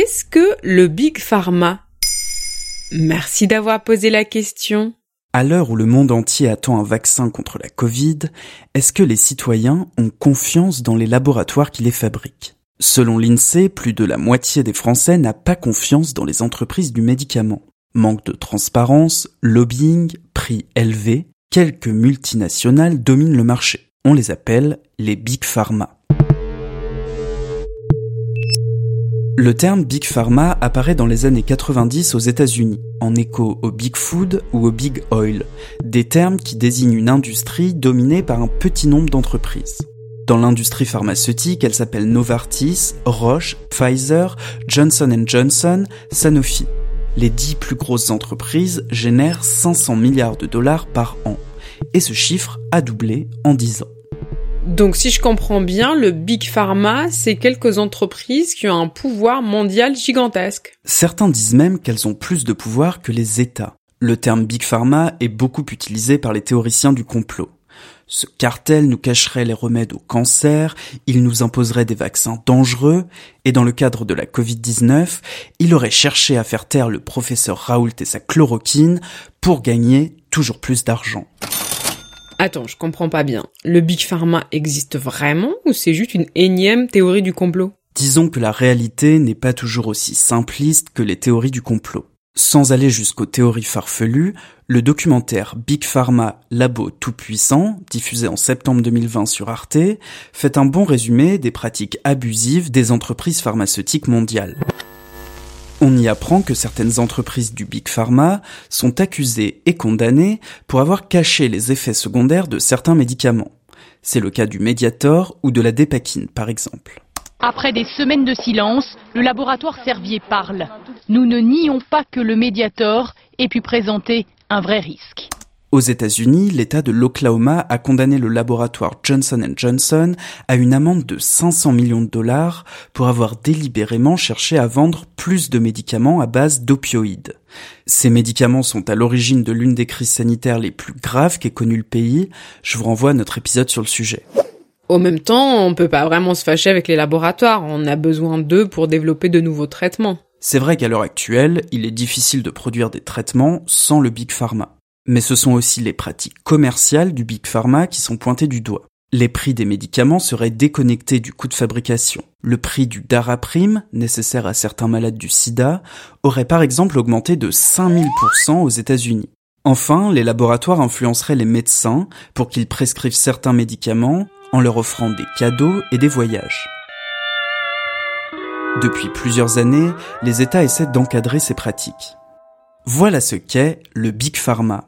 Qu'est-ce que le Big Pharma? Merci d'avoir posé la question. À l'heure où le monde entier attend un vaccin contre la Covid, est-ce que les citoyens ont confiance dans les laboratoires qui les fabriquent? Selon l'INSEE, plus de la moitié des Français n'a pas confiance dans les entreprises du médicament. Manque de transparence, lobbying, prix élevés, quelques multinationales dominent le marché. On les appelle les Big Pharma. Le terme Big Pharma apparaît dans les années 90 aux États-Unis, en écho au Big Food ou au Big Oil, des termes qui désignent une industrie dominée par un petit nombre d'entreprises. Dans l'industrie pharmaceutique, elle s'appelle Novartis, Roche, Pfizer, Johnson Johnson, Sanofi. Les dix plus grosses entreprises génèrent 500 milliards de dollars par an, et ce chiffre a doublé en 10 ans. Donc si je comprends bien, le Big Pharma, c'est quelques entreprises qui ont un pouvoir mondial gigantesque. Certains disent même qu'elles ont plus de pouvoir que les États. Le terme Big Pharma est beaucoup utilisé par les théoriciens du complot. Ce cartel nous cacherait les remèdes au cancer, il nous imposerait des vaccins dangereux, et dans le cadre de la Covid-19, il aurait cherché à faire taire le professeur Raoult et sa chloroquine pour gagner toujours plus d'argent. Attends, je comprends pas bien. Le Big Pharma existe vraiment ou c'est juste une énième théorie du complot? Disons que la réalité n'est pas toujours aussi simpliste que les théories du complot. Sans aller jusqu'aux théories farfelues, le documentaire Big Pharma Labo Tout-Puissant, diffusé en septembre 2020 sur Arte, fait un bon résumé des pratiques abusives des entreprises pharmaceutiques mondiales. On y apprend que certaines entreprises du Big Pharma sont accusées et condamnées pour avoir caché les effets secondaires de certains médicaments. C'est le cas du Mediator ou de la Dépakine par exemple. Après des semaines de silence, le laboratoire Servier parle. Nous ne nions pas que le Mediator ait pu présenter un vrai risque. Aux États-Unis, l'État de l'Oklahoma a condamné le laboratoire Johnson Johnson à une amende de 500 millions de dollars pour avoir délibérément cherché à vendre plus de médicaments à base d'opioïdes. Ces médicaments sont à l'origine de l'une des crises sanitaires les plus graves qu'ait connu le pays. Je vous renvoie à notre épisode sur le sujet. Au même temps, on peut pas vraiment se fâcher avec les laboratoires. On a besoin d'eux pour développer de nouveaux traitements. C'est vrai qu'à l'heure actuelle, il est difficile de produire des traitements sans le Big Pharma mais ce sont aussi les pratiques commerciales du Big Pharma qui sont pointées du doigt. Les prix des médicaments seraient déconnectés du coût de fabrication. Le prix du Daraprime, nécessaire à certains malades du sida, aurait par exemple augmenté de 5000% aux États-Unis. Enfin, les laboratoires influenceraient les médecins pour qu'ils prescrivent certains médicaments en leur offrant des cadeaux et des voyages. Depuis plusieurs années, les États essaient d'encadrer ces pratiques. Voilà ce qu'est le Big Pharma,